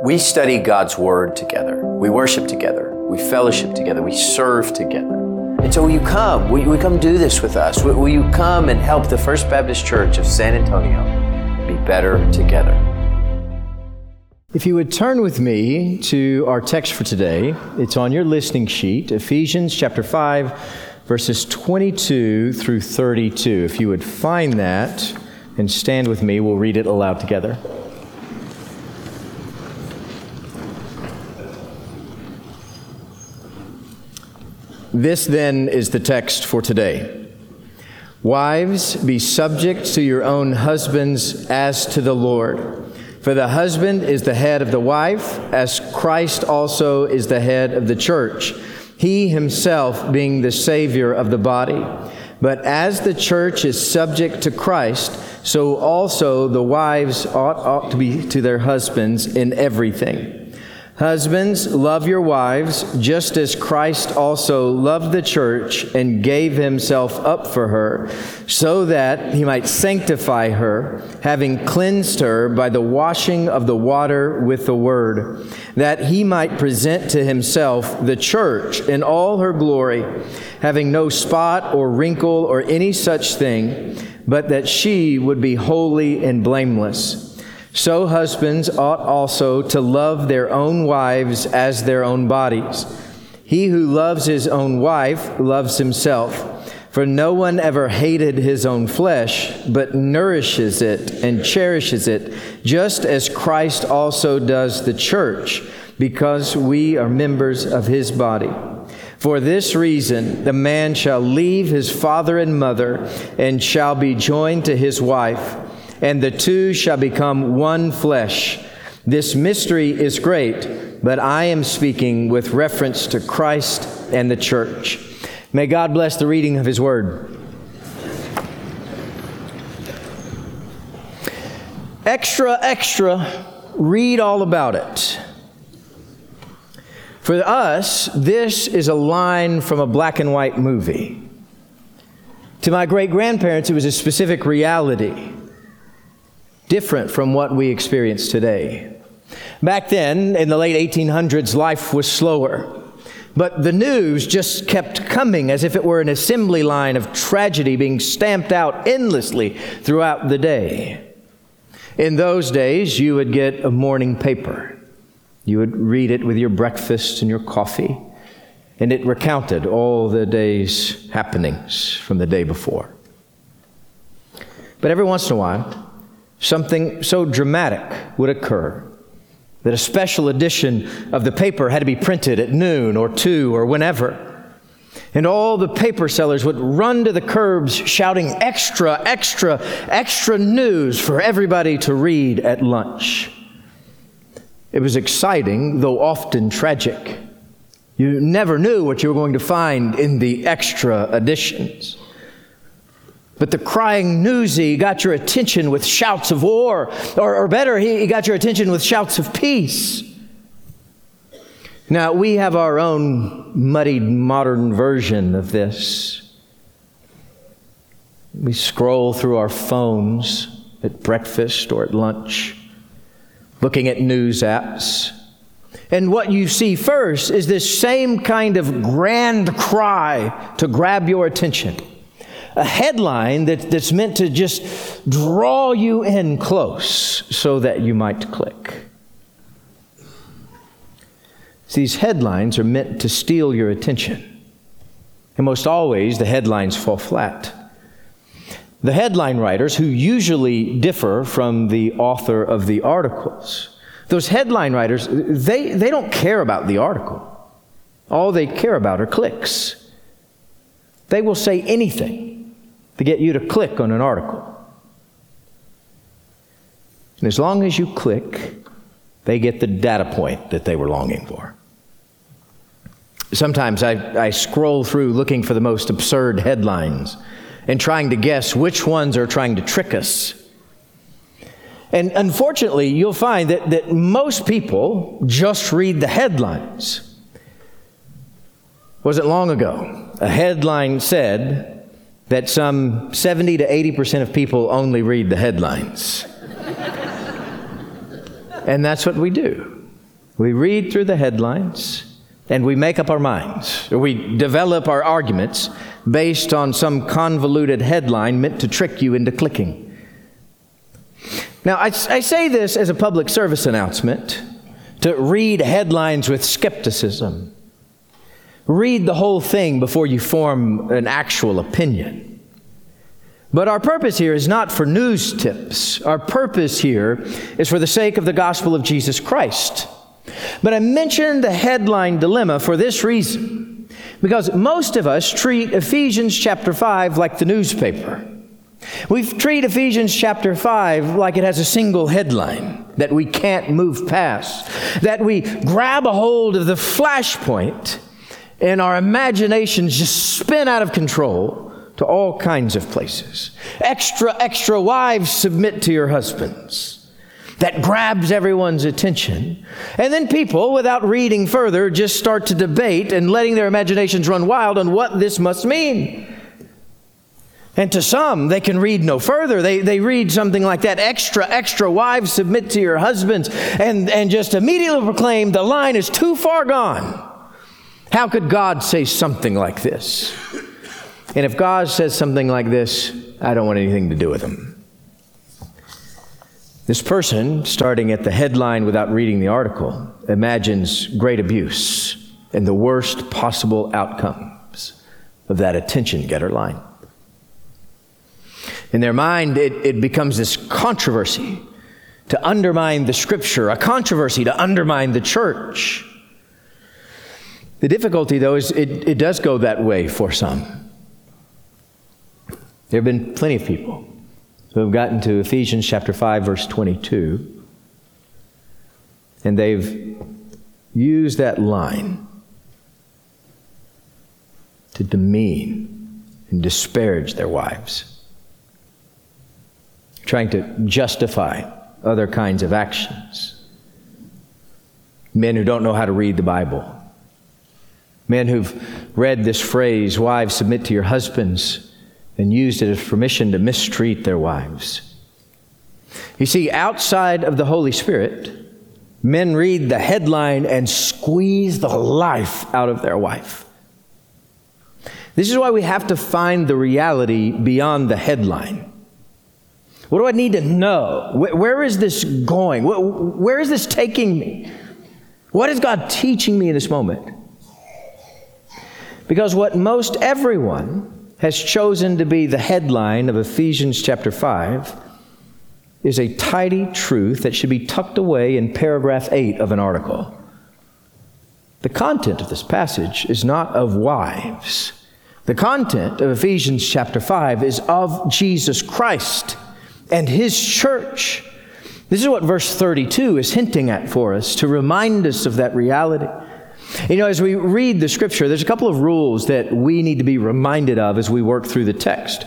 We study God's Word together. We worship together. We fellowship together. We serve together. And so will you come? Will you, come do this with us? Will, you come and help the First Baptist Church of San Antonio be better together? If you would turn with me to our text for today, it's on your listening sheet, Ephesians chapter 5, verses 22 through 32. If you would find that and stand with me, we'll read it aloud together. This then is the text for today. Wives, be subject to your own husbands as to the Lord. For the husband is the head of the wife, as Christ also is the head of the church, he himself being the Savior of the body. But as the church is subject to Christ, so also the wives ought, ought to be to their husbands in everything. Husbands, love your wives, just as Christ also loved the church and gave himself up for her, so that he might sanctify her, having cleansed her by the washing of the water with the word, that he might present to himself the church in all her glory, having no spot or wrinkle or any such thing, but that she would be holy and blameless. So husbands ought also to love their own wives as their own bodies. He who loves his own wife loves himself. For no one ever hated his own flesh, but nourishes it and cherishes it, just as Christ also does the church, because we are members of his body. For this reason, the man shall leave his father and mother and shall be joined to his wife and the two shall become one flesh. This mystery is great, but I am speaking with reference to Christ and the church. May God bless the reading of His Word. Extra, extra, read all about it. For us, this is a line from a black and white movie. To my great grandparents, it was a specific reality different from what we experience today. Back then, in the late 1800s, life was slower. But the news just kept coming as if it were an assembly line of tragedy being stamped out endlessly throughout the day. In those days, you would get a morning paper. You would read it with your breakfast and your coffee, and it recounted all the day's happenings from the day before. But every once in a while, something so dramatic would occur that a special edition of the paper had to be printed at noon or two or whenever. And all the paper sellers would run to the curbs shouting, Extra, extra, extra news for everybody to read at lunch. It was exciting, though often tragic. You never knew what you were going to find in the extra editions. But the crying newsy got your attention with shouts of war, or, or better, he, he got your attention with shouts of peace. Now, we have our own muddied modern version of this. We scroll through our phones at breakfast or at lunch, looking at news apps. And what you see first is this same kind of grand cry to grab your attention a headline that, that's meant to just draw you in close so that you might click. These headlines are meant to steal your attention. And most always, the headlines fall flat. The headline writers, who usually differ from the author of the articles, those headline writers, they, they don't care about the article. All they care about are clicks. They will say anything to get you to click on an article. And as long as you click, they get the data point that they were longing for. Sometimes I, I scroll through looking for the most absurd headlines and trying to guess which ones are trying to trick us. And unfortunately, you'll find that, that most people just read the headlines. Was it long ago? A headline said, that some 70 to 80% of people only read the headlines. and that's what we do. We read through the headlines and we make up our minds, or we develop our arguments based on some convoluted headline meant to trick you into clicking. Now, I, I, say this as a public service announcement to read headlines with skepticism. Read the whole thing before you form an actual opinion. But our purpose here is not for news tips. Our purpose here is for the sake of the gospel of Jesus Christ. But I mentioned the headline dilemma for this reason because most of us treat Ephesians chapter 5 like the newspaper. We treat Ephesians chapter 5 like it has a single headline that we can't move past, that we grab a hold of the flashpoint and our imaginations just spin out of control to all kinds of places. Extra, extra wives submit to your husbands that grabs everyone's attention. And then people, without reading further, just start to debate and letting their imaginations run wild on what this must mean. And to some, they can read no further. They, they read something like that extra, extra wives submit to your husbands, and, and just immediately proclaim the line is too far gone. How could God say something like this? And if God says something like this, I don't want anything to do with him. This person, starting at the headline without reading the article, imagines great abuse and the worst possible outcomes of that attention getter line. In their mind, it, it becomes this controversy to undermine the scripture, a controversy to undermine the church. The difficulty, though, is it, it does go that way for some. There have been plenty of people so we've gotten to Ephesians chapter 5, verse 22. And they've used that line to demean and disparage their wives, trying to justify other kinds of actions. Men who don't know how to read the Bible. Men who've read this phrase, wives, submit to your husbands, and used it as permission to mistreat their wives. You see, outside of the Holy Spirit, men read the headline and squeeze the life out of their wife. This is why we have to find the reality beyond the headline. What do I need to know? Where is this going? Where is this taking me? What is God teaching me in this moment? Because what most everyone has chosen to be the headline of Ephesians chapter 5 is a tidy truth that should be tucked away in paragraph 8 of an article. The content of this passage is not of wives. The content of Ephesians chapter 5 is of Jesus Christ and his church. This is what verse 32 is hinting at for us to remind us of that reality. You know, as we read the scripture, there's a couple of rules that we need to be reminded of as we work through the text.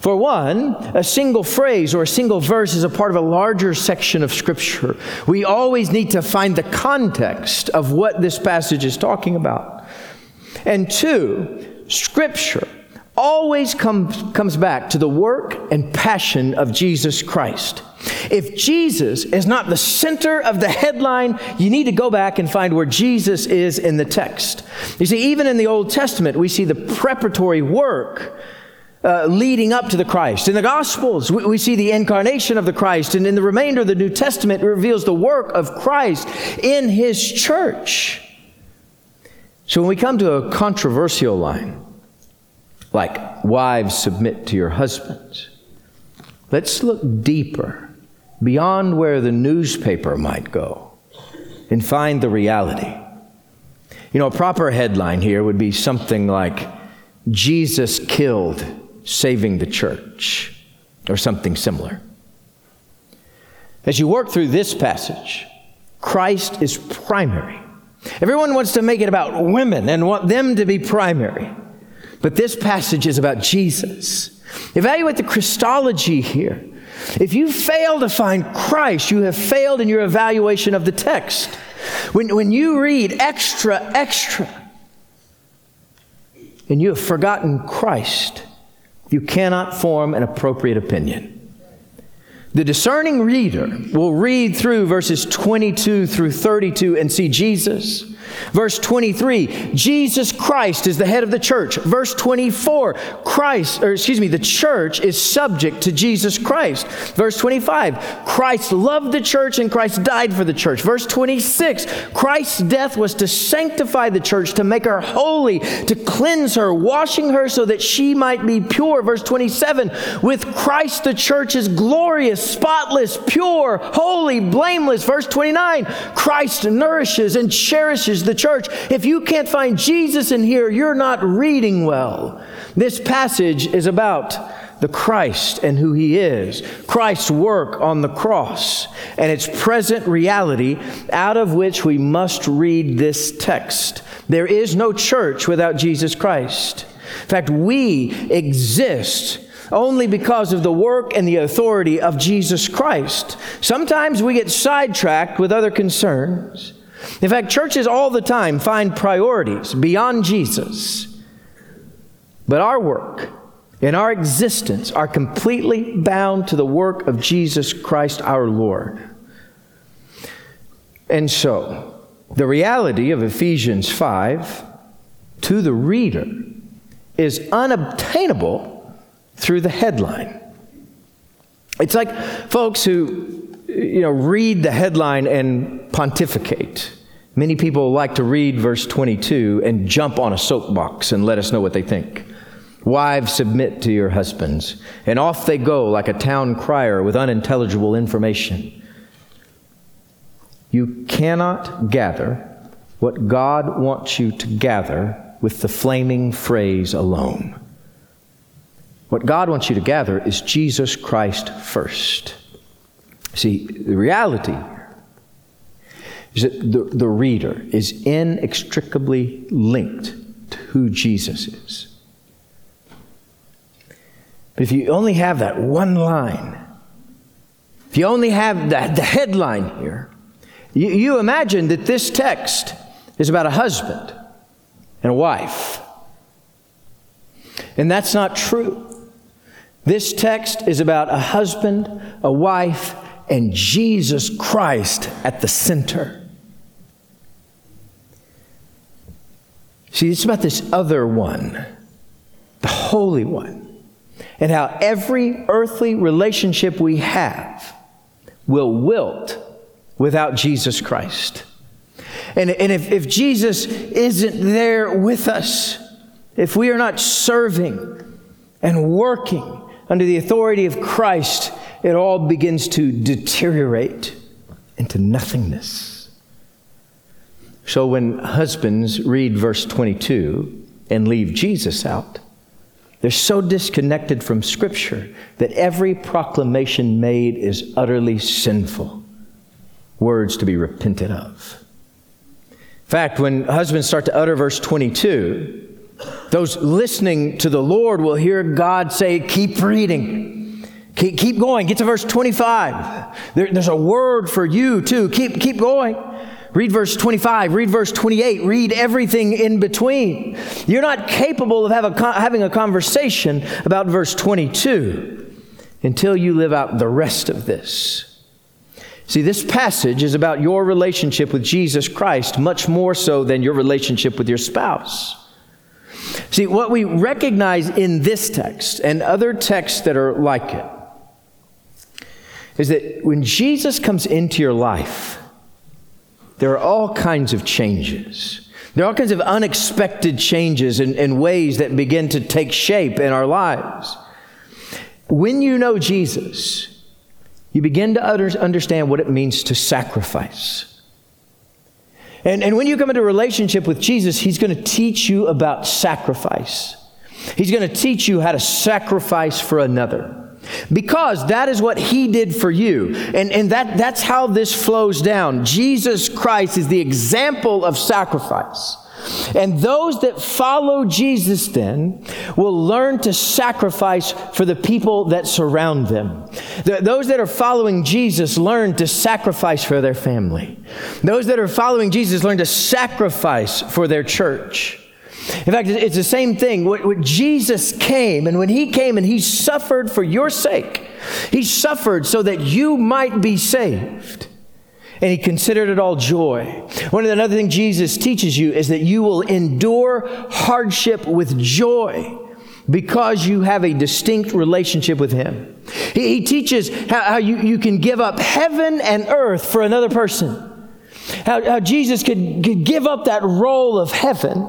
For one, a single phrase or a single verse is a part of a larger section of Scripture. We always need to find the context of what this passage is talking about. And two, Scripture always comes, comes back to the work and passion of Jesus Christ. If Jesus is not the center of the headline, you need to go back and find where Jesus is in the text. You see, even in the Old Testament, we see the preparatory work uh, leading up to the Christ. In the Gospels, we, we, see the incarnation of the Christ, and in the remainder of the New Testament, it reveals the work of Christ in His church. So when we come to a controversial line, like wives submit to your husbands. Let's look deeper, beyond where the newspaper might go, and find the reality. You know, a proper headline here would be something like Jesus killed, saving the church, or something similar. As you work through this passage, Christ is primary. Everyone wants to make it about women and want them to be primary. But this passage is about Jesus. Evaluate the Christology here. If you fail to find Christ, you have failed in your evaluation of the text. When, when you read extra, extra, and you have forgotten Christ, you cannot form an appropriate opinion. The discerning reader will read through verses 22 through 32 and see Jesus. Verse 23, Jesus Christ is the head of the church. Verse 24, Christ, or excuse me, the church is subject to Jesus Christ. Verse 25, Christ loved the church and Christ died for the church. Verse 26, Christ's death was to sanctify the church, to make her holy, to cleanse her, washing her so that she might be pure. Verse 27, with Christ the church is glorious, spotless, pure, holy, blameless. Verse 29, Christ nourishes and cherishes the church. If you can't find Jesus in here, you're not reading well. This passage is about the Christ and who he is, Christ's work on the cross, and its present reality out of which we must read this text. There is no church without Jesus Christ. In fact, we exist only because of the work and the authority of Jesus Christ. Sometimes we get sidetracked with other concerns. In fact, churches all the time find priorities beyond Jesus. But our work and our existence are completely bound to the work of Jesus Christ our Lord. And so, the reality of Ephesians 5 to the reader is unobtainable through the headline. It's like folks who you know read the headline and pontificate. Many people like to read verse 22 and jump on a soapbox and let us know what they think. Wives, submit to your husbands. And off they go like a town crier with unintelligible information. You cannot gather what God wants you to gather with the flaming phrase alone. What God wants you to gather is Jesus Christ first. See, the reality is that the, the reader is inextricably linked to who Jesus is. But if you only have that one line, if you only have the headline here, you, you imagine that this text is about a husband and a wife. And that's not true. This text is about a husband, a wife, and Jesus Christ at the center. See, it's about this other one, the Holy One, and how every earthly relationship we have will wilt without Jesus Christ. And, and if, if Jesus isn't there with us, if we are not serving and working under the authority of Christ, it all begins to deteriorate into nothingness. So when husbands read verse 22 and leave Jesus out, they're so disconnected from Scripture that every proclamation made is utterly sinful, words to be repented of. In fact, when husbands start to utter verse 22, those listening to the Lord will hear God say, Keep reading. Keep, keep going. Get to verse 25. There, there's a word for you, too. Keep, keep going. Read verse 25, read verse 28, read everything in between. You're not capable of a, having a conversation about verse 22 until you live out the rest of this. See, this passage is about your relationship with Jesus Christ much more so than your relationship with your spouse. See, what we recognize in this text and other texts that are like it is that when Jesus comes into your life, there are all kinds of changes. There are all kinds of unexpected changes and, and ways that begin to take shape in our lives. When you know Jesus, you begin to understand what it means to sacrifice. And, and when you come into a relationship with Jesus, He's going to teach you about sacrifice. He's going to teach you how to sacrifice for another. Because that is what he did for you. And, and that, that's how this flows down. Jesus Christ is the example of sacrifice. And those that follow Jesus then will learn to sacrifice for the people that surround them. The, those that are following Jesus learn to sacrifice for their family. Those that are following Jesus learn to sacrifice for their church. In fact, it's the same thing. When Jesus came, and when he came and he suffered for your sake, he suffered so that you might be saved. And he considered it all joy. One of the another thing Jesus teaches you is that you will endure hardship with joy because you have a distinct relationship with him. He, he teaches how, how you, you can give up heaven and earth for another person. How, how, Jesus could, could give up that role of heaven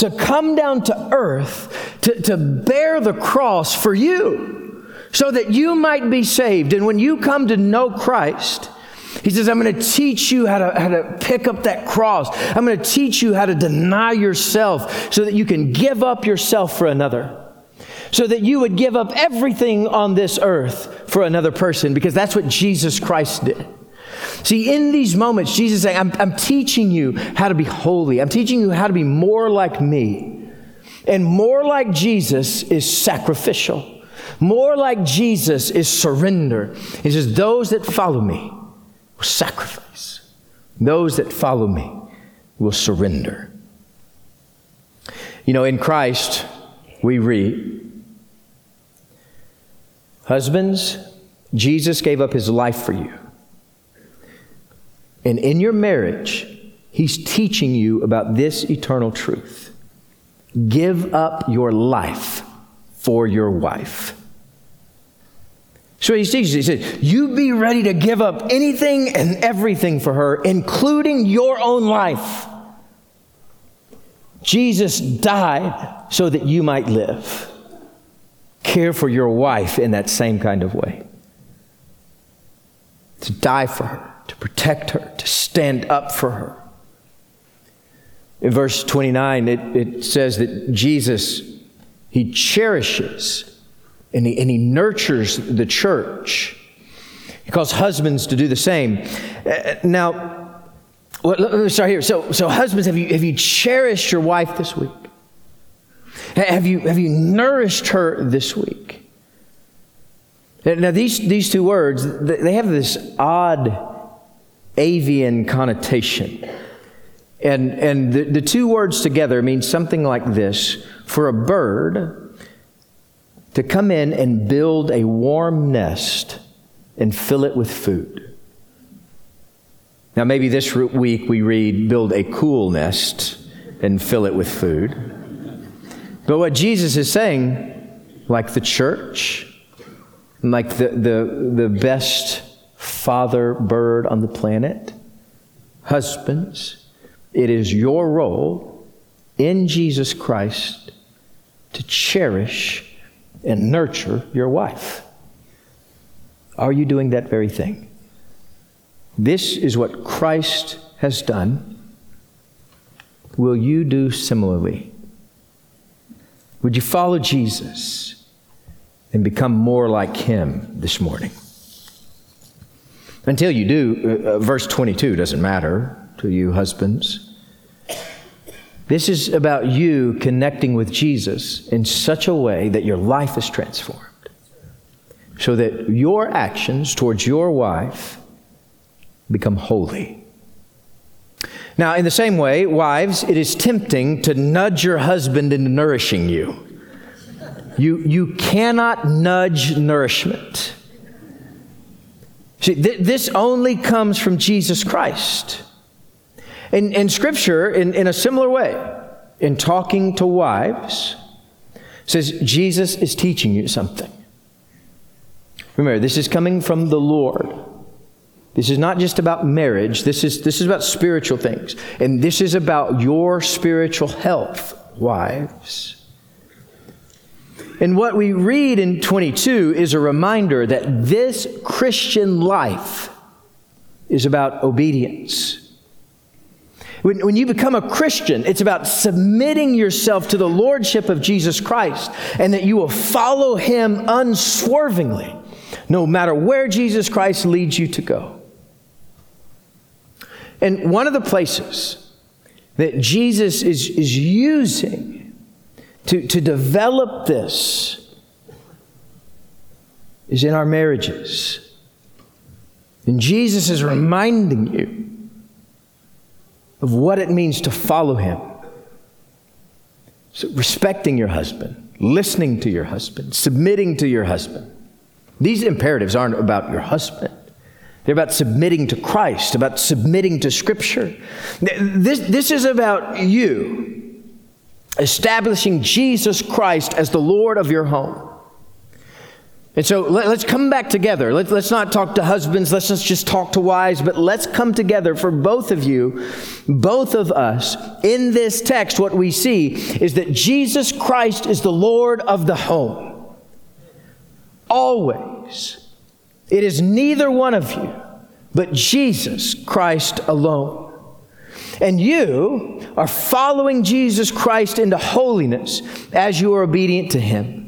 to come down to earth to, to bear the cross for you so that you might be saved. And when you come to know Christ, he says, I'm going to teach you how to, how to pick up that cross. I'm going to teach you how to deny yourself so that you can give up yourself for another. So that you would give up everything on this earth for another person because that's what Jesus Christ did. See, in these moments, Jesus is saying, I'm, I'm teaching you how to be holy. I'm teaching you how to be more like me. And more like Jesus is sacrificial. More like Jesus is surrender. He says, Those that follow me will sacrifice, those that follow me will surrender. You know, in Christ, we read, Husbands, Jesus gave up his life for you. And in your marriage, He's teaching you about this eternal truth. Give up your life for your wife. So he teaches, he says, You be ready to give up anything and everything for her, including your own life. Jesus died so that you might live. Care for your wife in that same kind of way. To die for her to protect her, to stand up for her. In verse 29, it, it says that Jesus, he cherishes and he, and he nurtures the church. He calls husbands to do the same. Uh, now, well, let me start here. So, so husbands, have you, have you cherished your wife this week? Have you, have you nourished her this week? Now, these, these two words, they have this odd avian connotation. And, and the, the two words together mean something like this for a bird to come in and build a warm nest and fill it with food. Now, maybe this week we read, build a cool nest and fill it with food. But what Jesus is saying, like the church, like the, the, the best father bird on the planet. Husbands, it is your role in Jesus Christ to cherish and nurture your wife. Are you doing that very thing? This is what Christ has done. Will you do similarly? Would you follow Jesus and become more like him this morning? Until you do, uh, uh, verse 22 doesn't matter to you, husbands. This is about you connecting with Jesus in such a way that your life is transformed. So that your actions towards your wife become holy. Now, in the same way, wives, it is tempting to nudge your husband into nourishing you. You, you cannot nudge nourishment. See, th- this only comes from Jesus Christ. In, in Scripture, in, in a similar way, in talking to wives, says Jesus is teaching you something. Remember, this is coming from the Lord. This is not just about marriage, this is, this is about spiritual things. And this is about your spiritual health, wives. And what we read in 22 is a reminder that this Christian life is about obedience. When, when you become a Christian, it's about submitting yourself to the Lordship of Jesus Christ and that you will follow Him unswervingly, no matter where Jesus Christ leads you to go. And one of the places that Jesus is, is using to, to develop this is in our marriages. And Jesus is reminding you of what it means to follow him. So respecting your husband, listening to your husband, submitting to your husband. These imperatives aren't about your husband. They're about submitting to Christ, about submitting to Scripture. This, this is about you establishing Jesus Christ as the Lord of your home. And so let, us come back together. Let, let's not talk to husbands, let's not just talk to wives, but let's come together for both of you, both of us. In this text, what we see is that Jesus Christ is the Lord of the home. Always. It is neither one of you, but Jesus Christ alone. And you are following Jesus Christ into holiness as you are obedient to Him.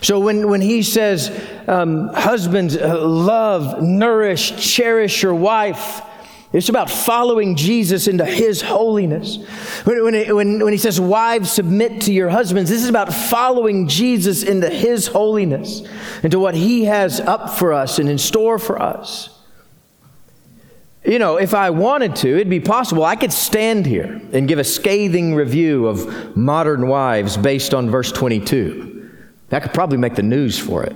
So when, when he says, um, husbands, uh, love, nourish, cherish your wife, it's about following Jesus into his holiness. When, when, when, when he says, wives, submit to your husbands, this is about following Jesus into his holiness, into what he has up for us and in store for us. You know, if I wanted to, it'd be possible I could stand here and give a scathing review of modern wives based on verse 22. That could probably make the news for it.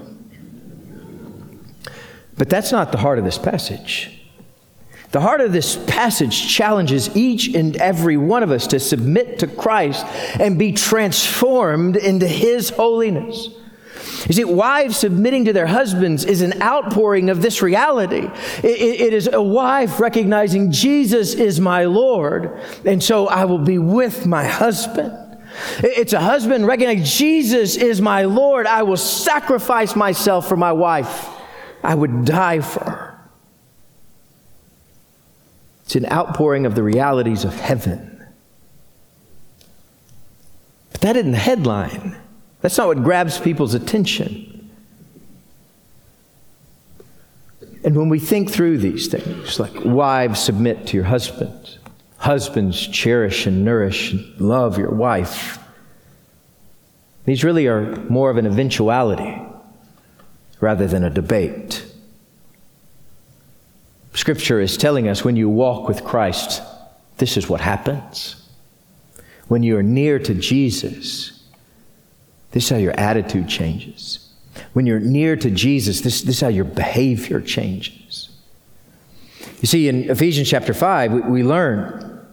But that's not the heart of this passage. The heart of this passage challenges each and every one of us to submit to Christ and be transformed into His holiness. You see, wives submitting to their husbands is an outpouring of this reality. It, it is a wife recognizing Jesus is my Lord, and so I will be with my husband. It's a husband recognizing Jesus is my Lord. I will sacrifice myself for my wife. I would die for her. It's an outpouring of the realities of heaven. But that isn't the headline. That's not what grabs people's attention. And when we think through these things, like wives submit to your husbands, Husbands, cherish and nourish and love your wife. These really are more of an eventuality rather than a debate. Scripture is telling us when you walk with Christ, this is what happens. When you are near to Jesus, this is how your attitude changes. When you're near to Jesus, this, this is how your behavior changes. You see, in Ephesians chapter 5, we, we learn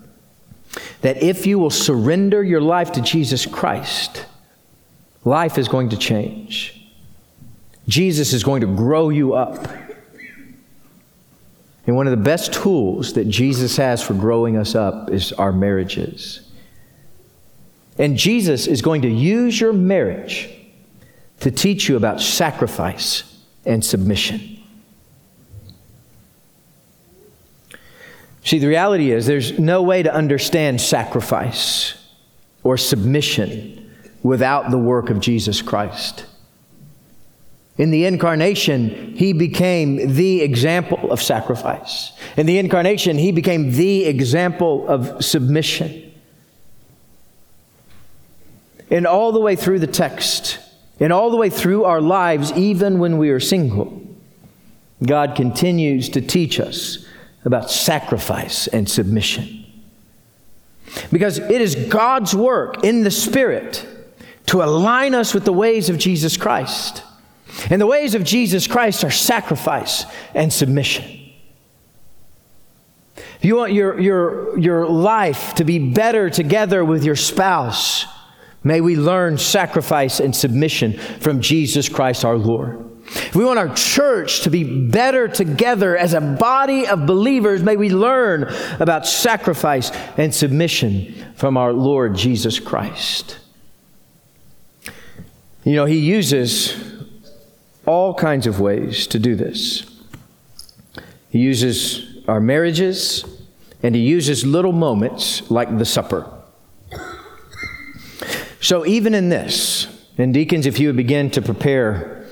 that if you will surrender your life to Jesus Christ, life is going to change. Jesus is going to grow you up. And one of the best tools that Jesus has for growing us up is our marriages. And Jesus is going to use your marriage to teach you about sacrifice and submission. See, the reality is there's no way to understand sacrifice or submission without the work of Jesus Christ. In the incarnation, he became the example of sacrifice. In the incarnation, he became the example of submission. And all the way through the text, and all the way through our lives, even when we are single, God continues to teach us about sacrifice and submission. Because it is God's work in the Spirit to align us with the ways of Jesus Christ. And the ways of Jesus Christ are sacrifice and submission. If you want your, your, your life to be better together with your spouse, may we learn sacrifice and submission from Jesus Christ our Lord. If we want our church to be better together as a body of believers, may we learn about sacrifice and submission from our Lord Jesus Christ. You know, He uses all kinds of ways to do this. He uses our marriages, and He uses little moments like the supper. So, even in this, and deacons, if you would begin to prepare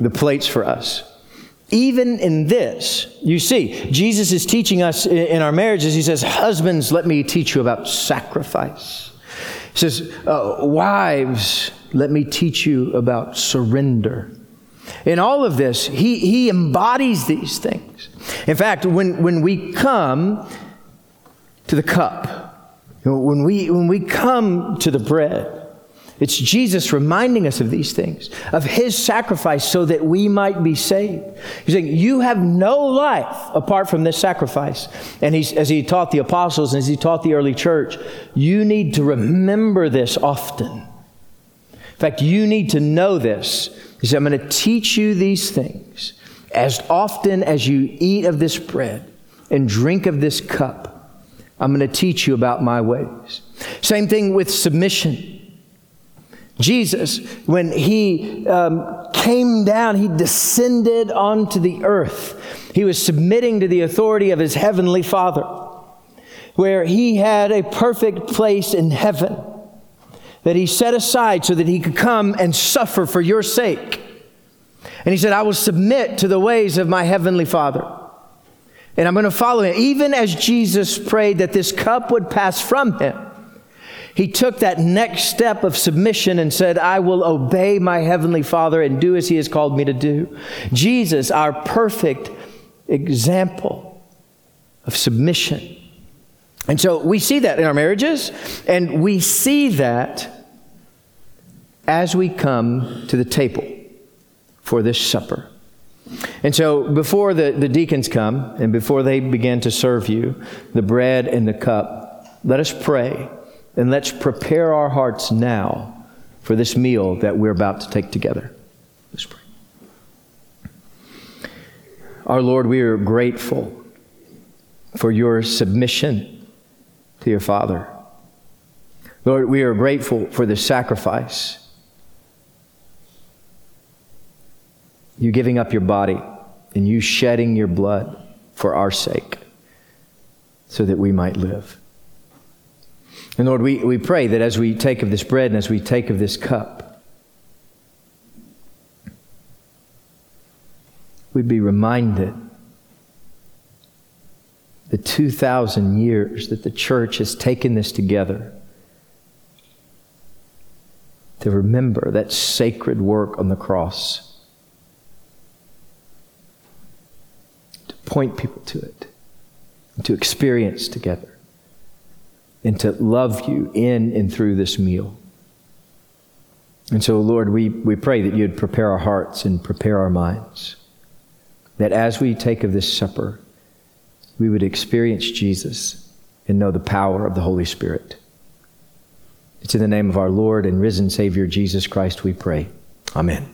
the plates for us. Even in this, you see, Jesus is teaching us in our marriages. He says, Husbands, let me teach you about sacrifice. He says, uh, Wives, let me teach you about surrender. In all of this, he, he embodies these things. In fact, when, when we come to the cup, When we, when we come to the bread, it's Jesus reminding us of these things, of his sacrifice so that we might be saved. He's saying, You have no life apart from this sacrifice. And he's, as he taught the apostles and as he taught the early church, you need to remember this often. In fact, you need to know this. He said, I'm going to teach you these things as often as you eat of this bread and drink of this cup. I'm going to teach you about my ways. Same thing with submission. Jesus, when he um, came down, he descended onto the earth. He was submitting to the authority of his heavenly Father, where he had a perfect place in heaven that he set aside so that he could come and suffer for your sake. And he said, I will submit to the ways of my heavenly Father. And I'm going to follow him. Even as Jesus prayed that this cup would pass from him, he took that next step of submission and said, I will obey my heavenly Father and do as he has called me to do. Jesus, our perfect example of submission. And so we see that in our marriages, and we see that as we come to the table for this supper. And so before the, the deacons come and before they begin to serve you the bread and the cup, let us pray and let's prepare our hearts now for this meal that we're about to take together. Let's pray. Our Lord, we are grateful for your submission to your Father. Lord, we are grateful for the sacrifice. You giving up your body and you shedding your blood for our sake so that we might live. And Lord, we, we pray that as we take of this bread and as we take of this cup, we'd be reminded the 2,000 years that the church has taken this together to remember that sacred work on the cross, point people to it, to experience together and to love you in and through this meal. And so, Lord, we, we pray that you'd prepare our hearts and prepare our minds. That as we take of this supper, we would experience Jesus and know the power of the Holy Spirit. It's in the name of our Lord and risen Savior Jesus Christ we pray. Amen.